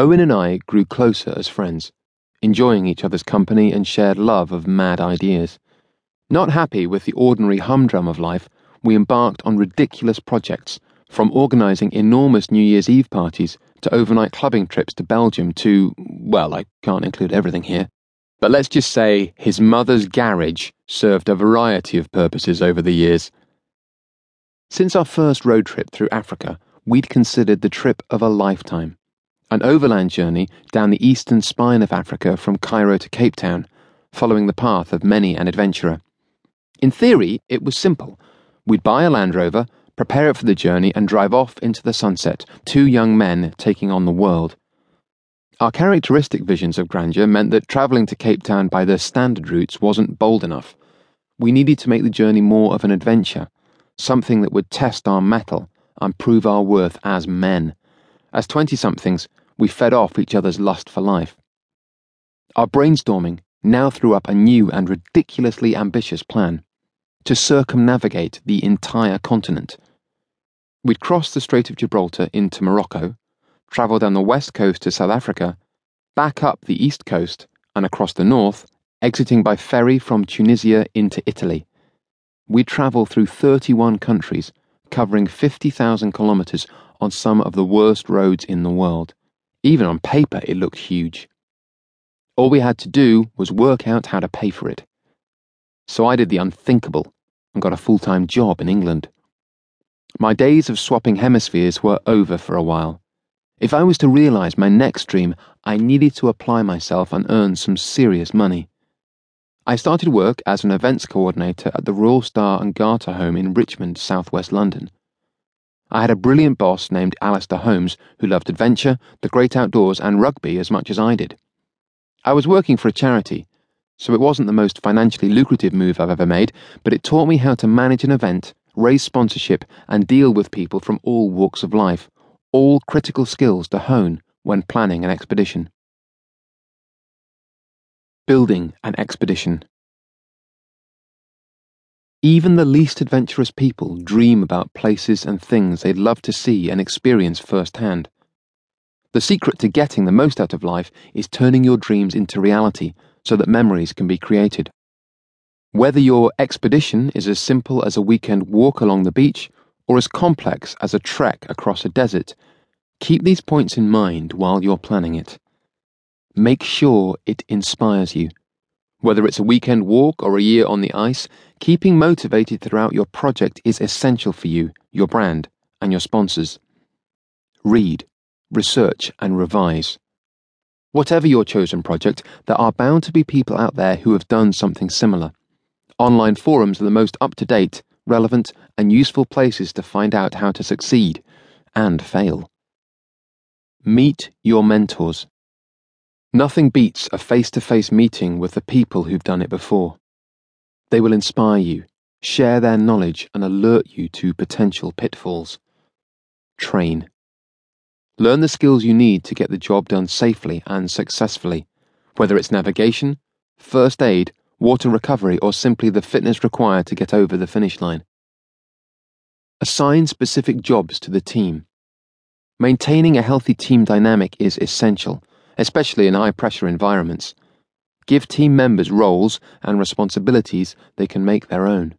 Owen and I grew closer as friends, enjoying each other's company and shared love of mad ideas. Not happy with the ordinary humdrum of life, we embarked on ridiculous projects, from organising enormous New Year's Eve parties to overnight clubbing trips to Belgium to, well, I can't include everything here. But let's just say his mother's garage served a variety of purposes over the years. Since our first road trip through Africa, we'd considered the trip of a lifetime an overland journey down the eastern spine of Africa from Cairo to Cape Town, following the path of many an adventurer. In theory, it was simple. We'd buy a Land Rover, prepare it for the journey, and drive off into the sunset, two young men taking on the world. Our characteristic visions of grandeur meant that travelling to Cape Town by the standard routes wasn't bold enough. We needed to make the journey more of an adventure, something that would test our mettle and prove our worth as men. As 20 somethings, we fed off each other's lust for life. Our brainstorming now threw up a new and ridiculously ambitious plan to circumnavigate the entire continent. We'd cross the Strait of Gibraltar into Morocco, travel down the west coast to South Africa, back up the east coast, and across the north, exiting by ferry from Tunisia into Italy. We'd travel through 31 countries, covering 50,000 kilometres on some of the worst roads in the world. Even on paper, it looked huge. All we had to do was work out how to pay for it. So I did the unthinkable and got a full time job in England. My days of swapping hemispheres were over for a while. If I was to realise my next dream, I needed to apply myself and earn some serious money. I started work as an events coordinator at the Royal Star and Garter home in Richmond, southwest London. I had a brilliant boss named Alistair Holmes who loved adventure, the great outdoors, and rugby as much as I did. I was working for a charity, so it wasn't the most financially lucrative move I've ever made, but it taught me how to manage an event, raise sponsorship, and deal with people from all walks of life, all critical skills to hone when planning an expedition. Building an expedition. Even the least adventurous people dream about places and things they'd love to see and experience firsthand. The secret to getting the most out of life is turning your dreams into reality so that memories can be created. Whether your expedition is as simple as a weekend walk along the beach or as complex as a trek across a desert, keep these points in mind while you're planning it. Make sure it inspires you. Whether it's a weekend walk or a year on the ice, keeping motivated throughout your project is essential for you, your brand, and your sponsors. Read, research, and revise. Whatever your chosen project, there are bound to be people out there who have done something similar. Online forums are the most up to date, relevant, and useful places to find out how to succeed and fail. Meet your mentors. Nothing beats a face to face meeting with the people who've done it before. They will inspire you, share their knowledge, and alert you to potential pitfalls. Train. Learn the skills you need to get the job done safely and successfully, whether it's navigation, first aid, water recovery, or simply the fitness required to get over the finish line. Assign specific jobs to the team. Maintaining a healthy team dynamic is essential especially in high pressure environments. Give team members roles and responsibilities they can make their own.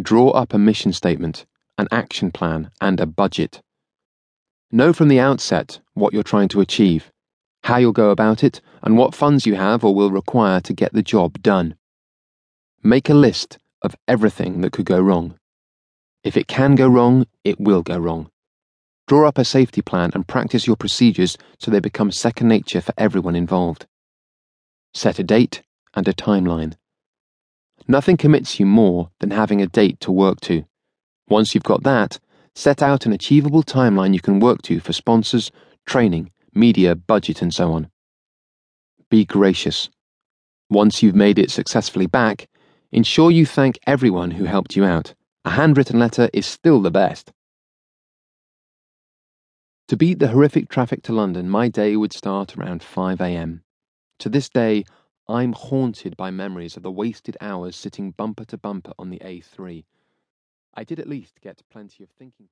Draw up a mission statement, an action plan, and a budget. Know from the outset what you're trying to achieve, how you'll go about it, and what funds you have or will require to get the job done. Make a list of everything that could go wrong. If it can go wrong, it will go wrong. Draw up a safety plan and practice your procedures so they become second nature for everyone involved. Set a date and a timeline. Nothing commits you more than having a date to work to. Once you've got that, set out an achievable timeline you can work to for sponsors, training, media, budget, and so on. Be gracious. Once you've made it successfully back, ensure you thank everyone who helped you out. A handwritten letter is still the best. To beat the horrific traffic to London, my day would start around 5am. To this day, I'm haunted by memories of the wasted hours sitting bumper to bumper on the A3. I did at least get plenty of thinking.